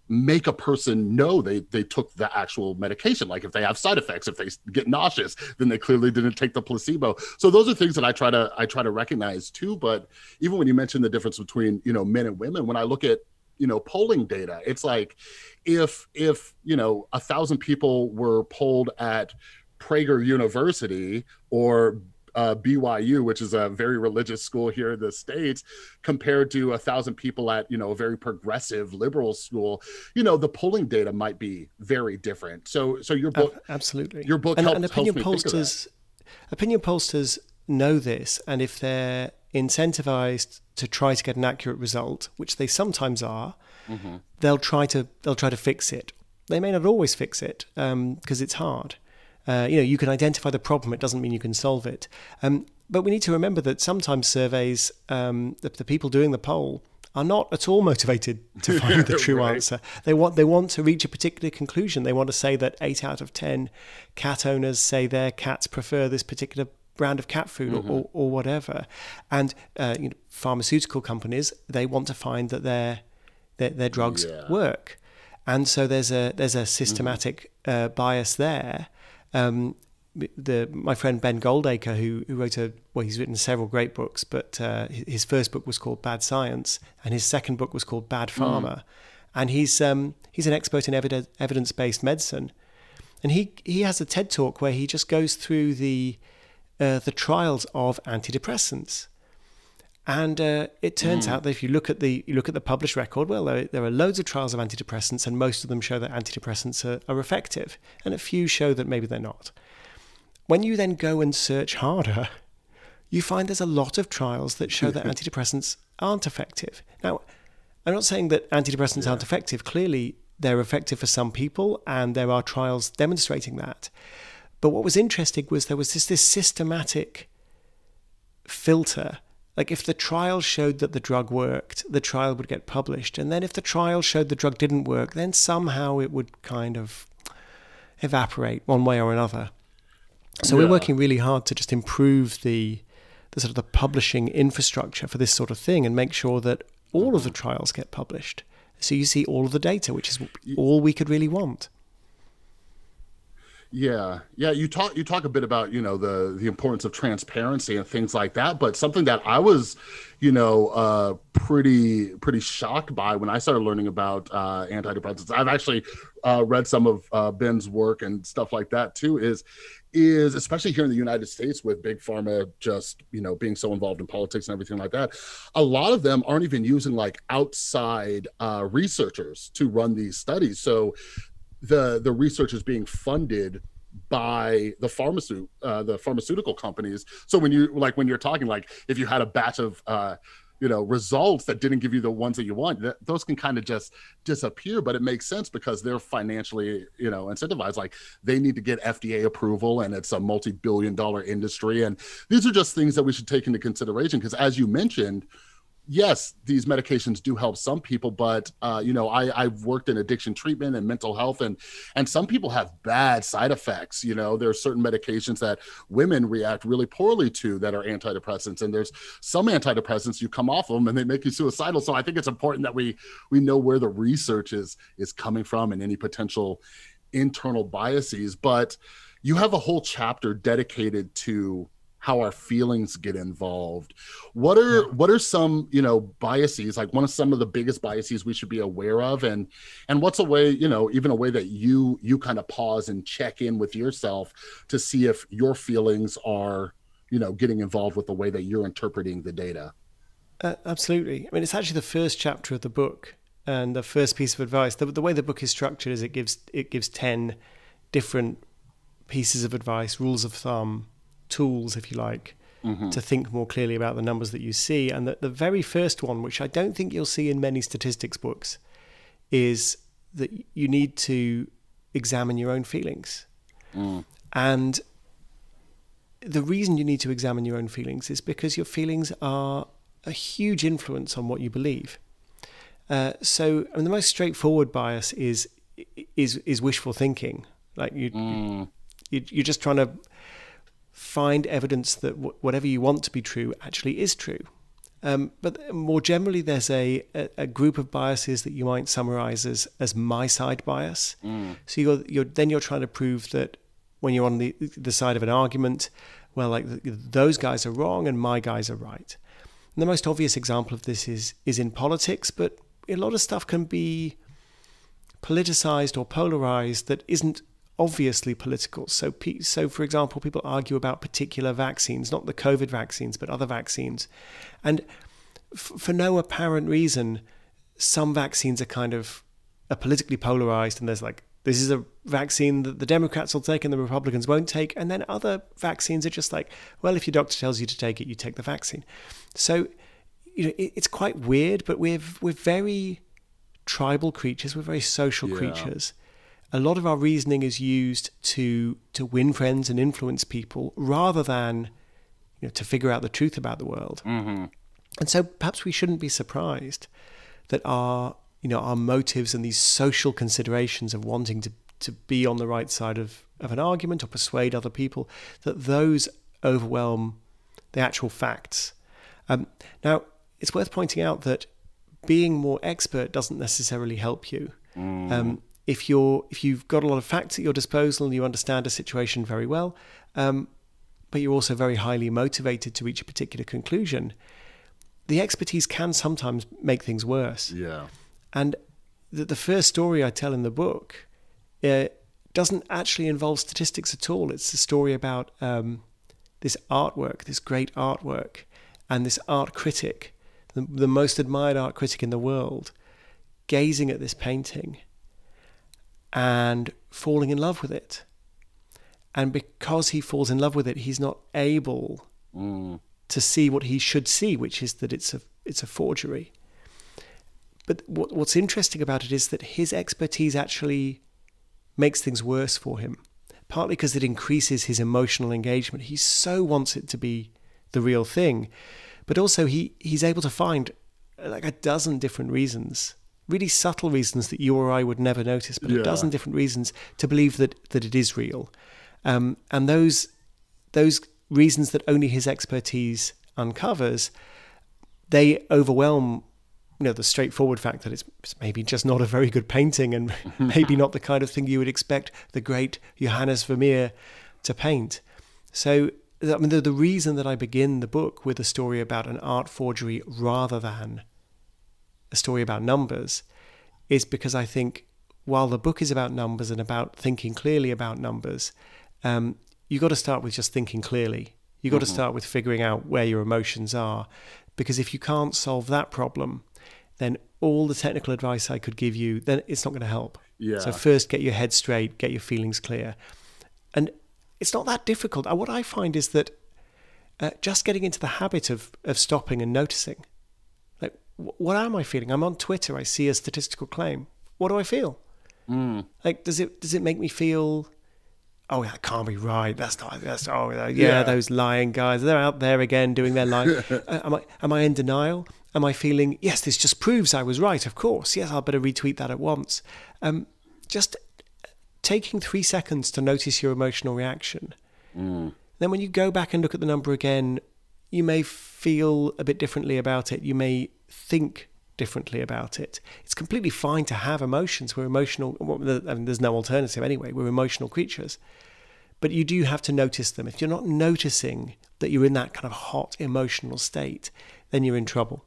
make a person know they they took the actual medication. Like if they have side effects if they get nauseous then they clearly didn't take the placebo. So those are things that i try to i try to recognize too. But even when you mention the difference between you know men and women when i look at you know polling data it's like if if you know a thousand people were polled at prager university or uh, BYU, which is a very religious school here in the states, compared to a thousand people at you know a very progressive liberal school, you know the polling data might be very different. So, so your book, uh, absolutely, your book and, helps, and opinion pollsters, opinion pollsters know this, and if they're incentivized to try to get an accurate result, which they sometimes are, mm-hmm. they'll try to they'll try to fix it. They may not always fix it because um, it's hard. Uh, you know, you can identify the problem. It doesn't mean you can solve it. Um, but we need to remember that sometimes surveys, um, the, the, people doing the poll, are not at all motivated to find the true right. answer. They want they want to reach a particular conclusion. They want to say that eight out of ten cat owners say their cats prefer this particular brand of cat food mm-hmm. or, or, whatever. And uh, you know, pharmaceutical companies they want to find that their their, their drugs yeah. work. And so there's a there's a systematic mm-hmm. uh, bias there um, the my friend Ben Goldacre, who, who wrote a well, he's written several great books, but uh, his first book was called Bad Science, and his second book was called Bad Pharma, mm. and he's um, he's an expert in evidence based medicine, and he he has a TED talk where he just goes through the uh, the trials of antidepressants. And uh, it turns mm. out that if you look at the you look at the published record, well, there, there, are loads of trials of antidepressants, and most of them show that antidepressants are, are effective, and a few show that maybe they're not. When you then go and search harder, you find there's a lot of trials that show that antidepressants aren't effective. Now, I'm not saying that antidepressants yeah. aren't effective. Clearly, they're effective for some people, and there are trials demonstrating that. But what was interesting was there was this, this systematic filter. Like if the trial showed that the drug worked, the trial would get published. And then if the trial showed the drug didn't work, then somehow it would kind of evaporate one way or another. So yeah. we're working really hard to just improve the the sort of the publishing infrastructure for this sort of thing and make sure that all of the mm-hmm. trials get published. So you see all of the data, which is all we could really want. Yeah, yeah. You talk you talk a bit about you know the the importance of transparency and things like that, but something that I was, you know, uh, pretty pretty shocked by when I started learning about uh, antidepressants. I've actually uh, read some of uh, Ben's work and stuff like that too. Is is especially here in the United States with big pharma just you know being so involved in politics and everything like that. A lot of them aren't even using like outside uh, researchers to run these studies. So the the research is being funded by the pharmaceutical uh, the pharmaceutical companies. So when you like when you're talking like if you had a batch of uh, you know results that didn't give you the ones that you want that, those can kind of just disappear but it makes sense because they're financially you know incentivized like they need to get fda approval and it's a multi-billion dollar industry and these are just things that we should take into consideration because as you mentioned yes, these medications do help some people, but uh, you know, I, I've worked in addiction treatment and mental health, and and some people have bad side effects. You know, there are certain medications that women react really poorly to that are antidepressants, and there's some antidepressants you come off of them and they make you suicidal. So I think it's important that we we know where the research is is coming from and any potential internal biases. But you have a whole chapter dedicated to how our feelings get involved. What are yeah. what are some you know biases like one of some of the biggest biases we should be aware of? And and what's a way you know even a way that you you kind of pause and check in with yourself to see if your feelings are you know getting involved with the way that you're interpreting the data? Uh, absolutely. I mean it's actually the first chapter of the book and the first piece of advice. The, the way the book is structured is it gives it gives 10 different pieces of advice rules of thumb tools, if you like, mm-hmm. to think more clearly about the numbers that you see. And that the very first one, which I don't think you'll see in many statistics books, is that you need to examine your own feelings. Mm. And the reason you need to examine your own feelings is because your feelings are a huge influence on what you believe. Uh, so, I mean, the most straightforward bias is is is wishful thinking. Like you, mm. you you're just trying to find evidence that w- whatever you want to be true actually is true. Um, but more generally, there's a, a, a, group of biases that you might summarize as, as my side bias. Mm. So you're, you're, then you're trying to prove that when you're on the, the side of an argument, well, like those guys are wrong and my guys are right. And the most obvious example of this is, is in politics, but a lot of stuff can be politicized or polarized that isn't obviously political. So, so for example, people argue about particular vaccines, not the COVID vaccines, but other vaccines, and f- for no apparent reason, some vaccines are kind of are politically polarized, and there's like this is a vaccine that the Democrats will take and the Republicans won't take, and then other vaccines are just like, well, if your doctor tells you to take it, you take the vaccine. So, you know, it, it's quite weird, but we're we're very tribal creatures. We're very social yeah. creatures a lot of our reasoning is used to to win friends and influence people rather than you know to figure out the truth about the world. Mm-hmm. And so perhaps we shouldn't be surprised that our you know our motives and these social considerations of wanting to to be on the right side of, of an argument or persuade other people that those overwhelm the actual facts. Um, now it's worth pointing out that being more expert doesn't necessarily help you. Mm. Um, if you're if you've got a lot of facts at your disposal and you understand a situation very well, um, but you're also very highly motivated to reach a particular conclusion, the expertise can sometimes make things worse. Yeah. And the, the first story I tell in the book uh, doesn't actually involve statistics at all. It's a story about um, this artwork, this great artwork, and this art critic, the, the most admired art critic in the world, gazing at this painting and falling in love with it. And because he falls in love with it, he's not able Mm. to see what he should see, which is that it's a it's a forgery. But what, what's interesting about it is that his expertise actually makes things worse for him. Partly because it increases his emotional engagement. He so wants it to be the real thing, but also he he's able to find like a dozen different reasons, really subtle reasons that you or I would never notice, but Yeah. a dozen different reasons to believe that that it is real. Um, and those those reasons that only his expertise uncovers, they overwhelm you know the straightforward fact that it's it's maybe just not a very good painting and maybe not the kind of thing you would expect the great Johannes Vermeer to paint. So I mean the, the reason that I begin the book with a story about an art forgery rather than a story about numbers is because I think while the book is about numbers and about thinking clearly about numbers, um, you got to start with just thinking clearly. You got to start with figuring out where your emotions are, because if you can't solve that problem, then all the technical advice I could give you, then it's not going to help. Yeah. So first, get your head straight, get your feelings clear, and it's not that difficult. Uh, What I find is that uh, just getting into the habit of of stopping and noticing, what am I feeling? I'm on Twitter. I see a statistical claim. What do I feel? Like, does it does it make me feel? Oh, that can't be right. That's not. That's oh, yeah, Yeah. Those lying guys. They're out there again doing their lying. Uh, am I am I in denial? Am I feeling? Yes, this just proves I was right. Of course. Yes, I'll better retweet that at once. Um, just taking three seconds to notice your emotional reaction. Then, when you go back and look at the number again, you may feel a bit differently about it. You may think differently about it. It's completely fine to have emotions. We're emotional. well, I mean, there's no alternative anyway. We're emotional creatures. But you do have to notice them. If you're not noticing that you're in that kind of hot emotional state, then you're in trouble.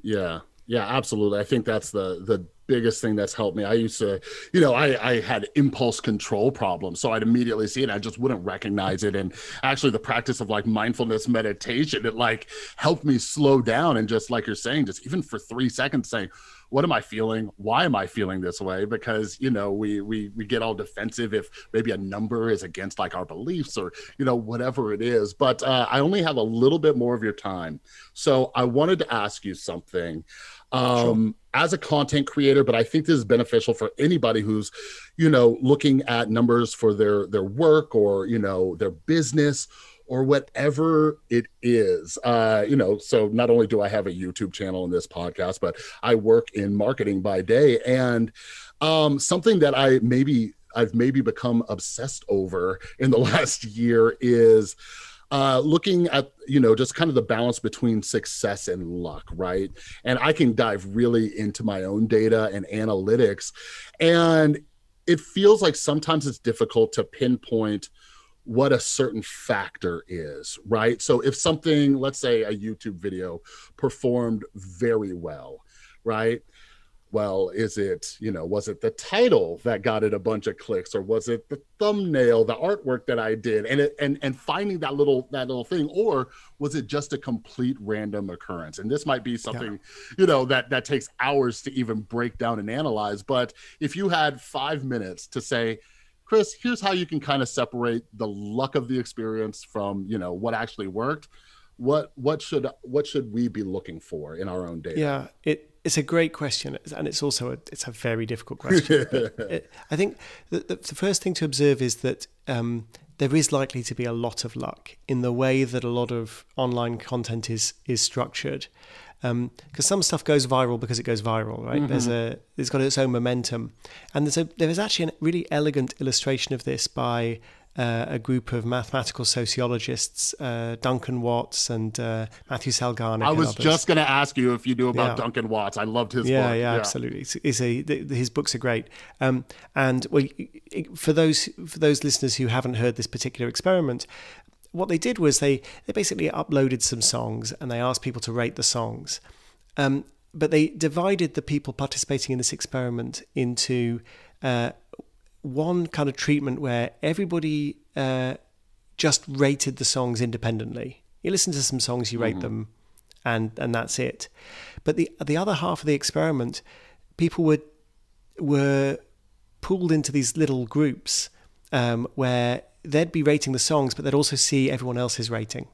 Yeah. Yeah, absolutely. I think that's the the biggest thing that's helped me. I used to, you know, I I had impulse control problems, so I'd immediately see it. I just wouldn't recognize it. And actually, the practice of like mindfulness meditation, it like helped me slow down and just like you're saying, just even for three seconds, saying, "What am I feeling? Why am I feeling this way?" Because you know, we we we get all defensive if maybe a number is against like our beliefs or you know whatever it is. But uh, I only have a little bit more of your time, so I wanted to ask you something um, as a content creator, but I think this is beneficial for anybody who's, you know, looking at numbers for their their work or you know their business or whatever it is. Uh, you know, so not only do I have a YouTube channel in this podcast, but I work in marketing by day, and um, something that I maybe I've maybe become obsessed over in the last year is uh, looking at you know just kind of the balance between success and luck right? And i can dive really into my own data and analytics. And it feels like sometimes it's difficult to pinpoint what a certain factor is right? So if something let's say a youtube video performed very well right well is it you know was it the title that got it a bunch of clicks or was it the thumbnail the artwork that i did and it and and finding that little that little thing or was it just a complete random occurrence? And this might be something you know that that takes hours to even break down and analyze but if you had five minutes to say chris here's how you can kind of separate the luck of the experience from you know what actually worked what what should what should we be looking for in our own data? Yeah, it, it's a great question, and it's also a, it's a very difficult question. but it, I think the, the, the first thing to observe is that um, there is likely to be a lot of luck in the way that a lot of online content is is structured. Because some stuff goes viral because it goes viral, right? There's a it's got its own momentum, and there's a there is actually a really elegant illustration of this by uh, a group of mathematical sociologists, uh, Duncan Watts and uh, Matthew Salganik. I was just going to ask you if you knew about Yeah. Duncan Watts. I loved his yeah, book. yeah, yeah, absolutely. It's, it's a his books are great. Um, and well, for those for those listeners who haven't heard this particular experiment, what they did was they they basically uploaded some songs and they asked people to rate the songs. Um, but they divided the people participating in this experiment into uh, one kind of treatment where everybody uh, just rated the songs independently. You listen to some songs, you rate Mm-hmm. them, and and that's it. But the the other half of the experiment, people were were pulled into these little groups um, where they'd be rating the songs, but they'd also see everyone else's rating.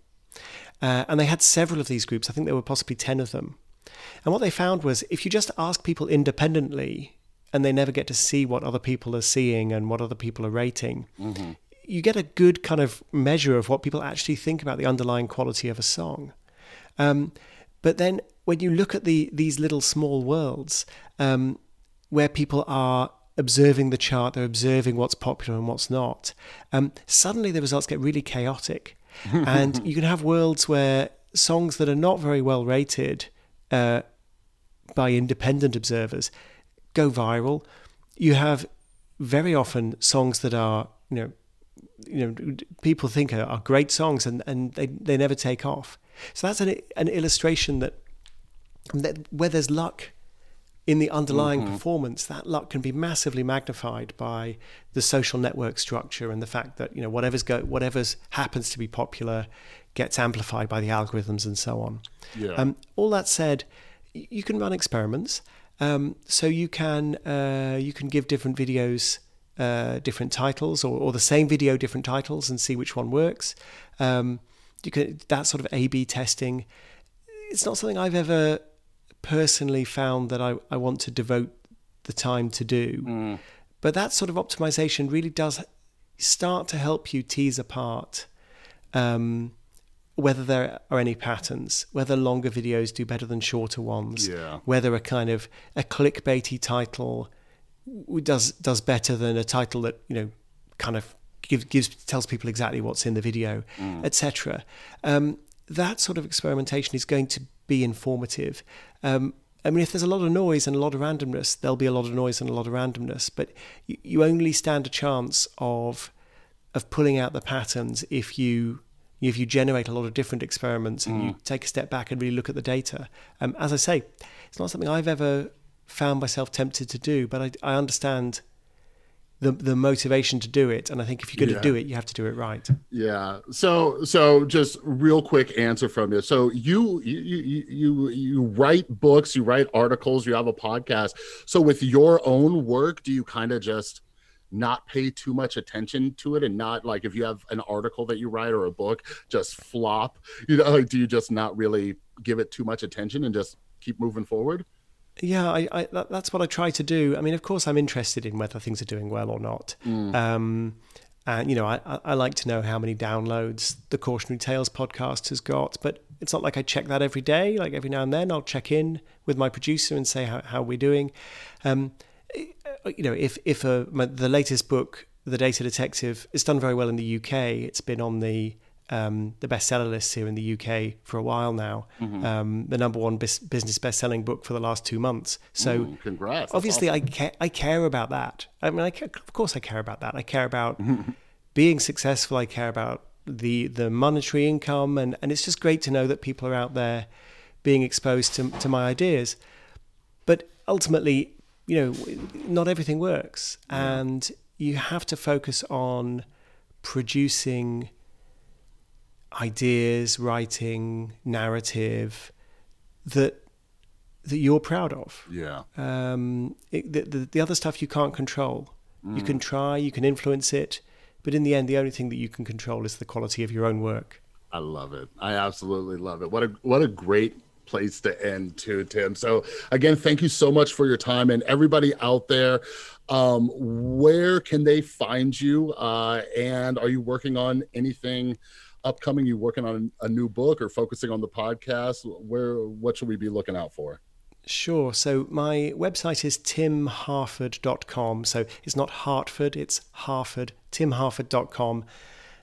Uh, and they had several of these groups. I think there were possibly 10 of them. And what they found was if you just ask people independently and they never get to see what other people are seeing and what other people are rating, you get a good kind of measure of what people actually think about the underlying quality of a song. Um, but then when you look at the these little small worlds um, where people are observing the chart, they're observing what's popular and what's not, um, suddenly the results get really chaotic. and you can have worlds where songs that are not very well rated uh, by independent observers go viral. You have very often songs that are, you know, you know, people think are, are great songs and, and they, they never take off. So that's an, an illustration that, that where there's luck in the underlying performance, that luck can be massively magnified by the social network structure and the fact that you know whatever's go whatever's happens to be popular gets amplified by the algorithms and so on. Yeah. Um, all that said, you can run experiments. Um, so you can uh, you can give different videos uh, different titles, or, or the same video different titles, and see which one works. Um, you can that sort of A/B testing. It's not something I've ever personally found that I, I want to devote the time to do. But that sort of optimization really does start to help you tease apart um, whether there are any patterns, whether longer videos do better than shorter ones, Yeah. whether a kind of a clickbaity title does does better than a title that you know kind of gives gives tells people exactly what's in the video, etc. Um, that sort of experimentation is going to be informative. Um, I mean, if there's a lot of noise and a lot of randomness, there'll be a lot of noise and a lot of randomness. But you, you only stand a chance of of pulling out the patterns if you if you generate a lot of different experiments and you take a step back and really look at the data. Um, as I say, it's not something I've ever found myself tempted to do, but I, I understand the the motivation to do it, and I think if you're going Yeah. to do it, you have to do it right. Yeah. So so just real quick answer from you. So you you you you you write books, you write articles, you have a podcast. So with your own work, do you kind of just not pay too much attention to it and not like if you have an article that you write or a book just flop you know like do you just not really give it too much attention and just keep moving forward Yeah, I, I that, that's what I try to do. I mean, of course, I'm interested in whether things are doing well or not. Um, and you know, I, I I like to know how many downloads the Cautionary Tales podcast has got, but it's not like I check that every day. Like every now and then, I'll check in with my producer and say how, how we're doing. Um, you know, if if uh, my, the latest book, The Data Detective, is done very well in the UK. It's been on the um, the bestseller lists here in the UK for a while now. Um, the number one bis- business best-selling book for the last two months. So Ooh, congrats obviously, awesome. I care. I care about that. I mean, I care, of course, I care about that. I care about being successful. I care about the the monetary income, and and it's just great to know that people are out there being exposed to to my ideas. But ultimately, you know, not everything works, and you have to focus on producing ideas, writing, narrative that that you're proud of. yeah Um, it, the, the the other stuff you can't control. You can try, you can influence it, but in the end, the only thing that you can control is the quality of your own work. I love it. I absolutely love it. What a what a great place to end too, Tim. So again, thank you so much for your time and everybody out there. Um, where can they find you? Uh, and are you working on anything upcoming? You working on a new book or focusing on the podcast? Where what should we be looking out for? Sure. So my website is timharford.com. So it's not Hartford, it's Harford, timharford.com.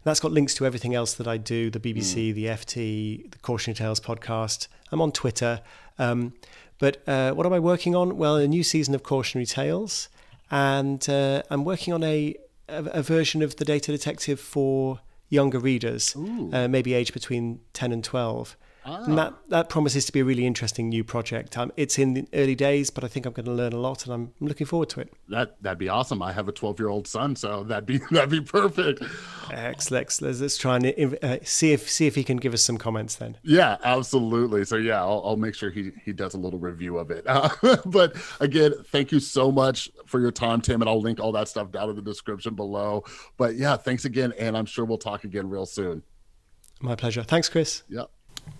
That's got links to everything else that I do the BBC, the FT, the Cautionary Tales podcast. I'm on Twitter. Um, but uh, what am I working on? Well, a new season of Cautionary Tales. And uh, I'm working on a, a, a version of The Data Detective for younger readers, uh, maybe aged between 10 and 12. Ah. And that, that promises to be a really interesting new project. Um, it's in the early days, but I think I'm going to learn a lot, and I'm looking forward to it. That that'd be awesome. I have a 12 year old son, so that'd be that'd be perfect. Excellent. Let's, let's try and uh, see if see if he can give us some comments then. Yeah, absolutely. So yeah, I'll, I'll make sure he he does a little review of it. Uh, but again, thank you so much for your time, Tim, and I'll link all that stuff down in the description below. But yeah, thanks again, and I'm sure we'll talk again real soon. My pleasure. Thanks, Chris. Yep.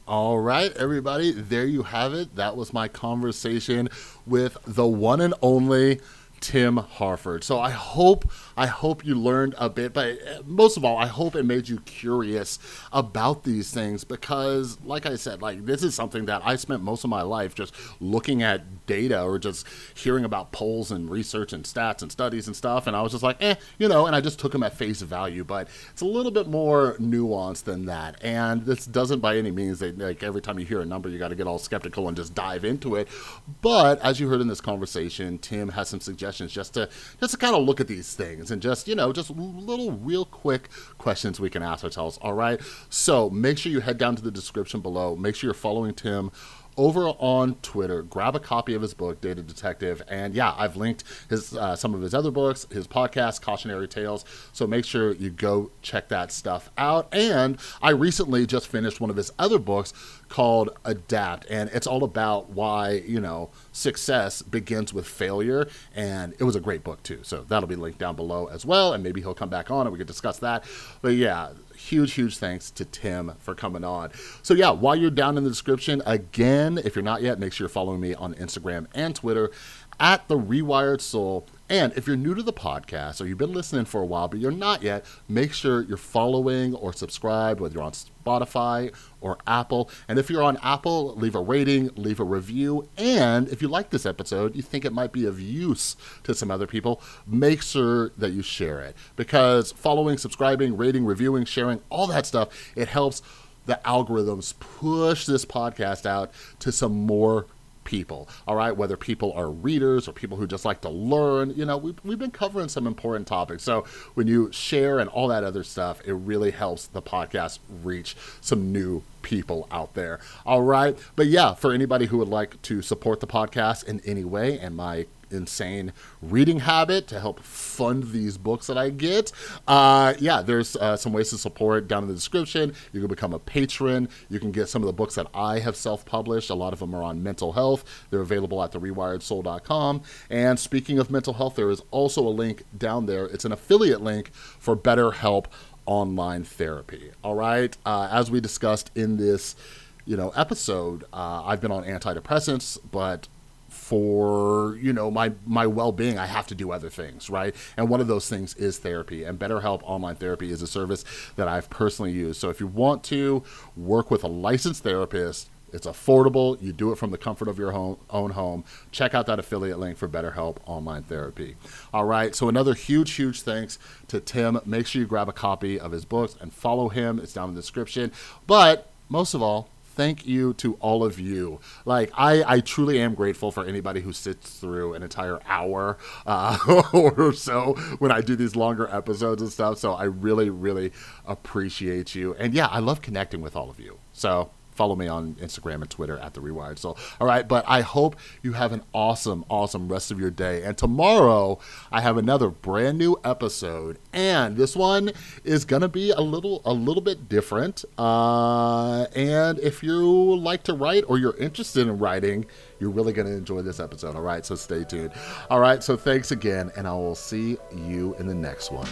All right, everybody, there you have it. That was my conversation with the one and only Tim Harford. So I hope I hope you learned a bit, but most of all, I hope it made you curious about these things because, like I said, like this is something that I spent most of my life just looking at data or just hearing about polls and research and stats and studies and stuff, and I was just like, eh, you know, and I just took them at face value. But it's a little bit more nuanced than that, and this doesn't by any means that like every time you hear a number, you got to get all skeptical and just dive into it. But as you heard in this conversation, Tim has some suggestions just to just to kind of look at these things things and just, you know, just little real quick questions we can ask ourselves. All right. So make sure you head down to the description below. Make sure you're following Tim over on Twitter. Grab a copy of his book, Data Detective, and yeah, I've linked his uh, some of his other books, his podcast, Cautionary Tales. So make sure you go check that stuff out. And I recently just finished one of his other books called Adapt, and it's all about why you know success begins with failure. And it was a great book too. So that'll be linked down below as well, and maybe he'll come back on and we can discuss that. But yeah, huge, huge thanks to Tim for coming on. So, yeah, while you're down in the description, again, if you're not yet, make sure you're following me on Instagram and Twitter at The Rewired Soul. And if you're new to the podcast or you've been listening for a while but you're not yet, make sure you're following or subscribed, whether you're on Spotify or Apple. And if you're on Apple, leave a rating, leave a review. And if you like this episode, you think it might be of use to some other people, make sure that you share it. Because following, subscribing, rating, reviewing, sharing, all that stuff, it helps the algorithms push this podcast out to some more people, all right? Whether people are readers or people who just like to learn, you know, we've, we've been covering some important topics. So when you share and all that other stuff, it really helps the podcast reach some new people out there. All right. But yeah, for anybody who would like to support the podcast in any way, and my insane reading habit to help fund these books that I get. Uh, yeah, there's uh, some ways to support down in the description. You can become a patron. You can get some of the books that I have self published. A lot of them are on mental health. They're available at therewiredsoul.com. And speaking of mental health, there is also a link down there. It's an affiliate link for BetterHelp online therapy. All right. Uh, as we discussed in this you know episode uh, i've been on antidepressants but for you know my my well-being i have to do other things right and one of those things is therapy and betterhelp online therapy is a service that i've personally used so if you want to work with a licensed therapist it's affordable. You do it from the comfort of your home, own home. Check out that affiliate link for BetterHelp Online Therapy. All right. So, another huge, huge thanks to Tim. Make sure you grab a copy of his books and follow him. It's down in the description. But most of all, thank you to all of you. Like, I, I truly am grateful for anybody who sits through an entire hour uh, or so when I do these longer episodes and stuff. So I really, really appreciate you. And yeah, I love connecting with all of you. So follow me on Instagram and Twitter at the Rewired Soul. All right, but I hope you have an awesome, awesome rest of your day. And tomorrow I have another brand new episode, and this one is gonna be a little, a little bit different. Uh, and if you like to write or you're interested in writing, you're really gonna enjoy this episode. All right, so stay tuned. All right, so thanks again, and I will see you in the next one.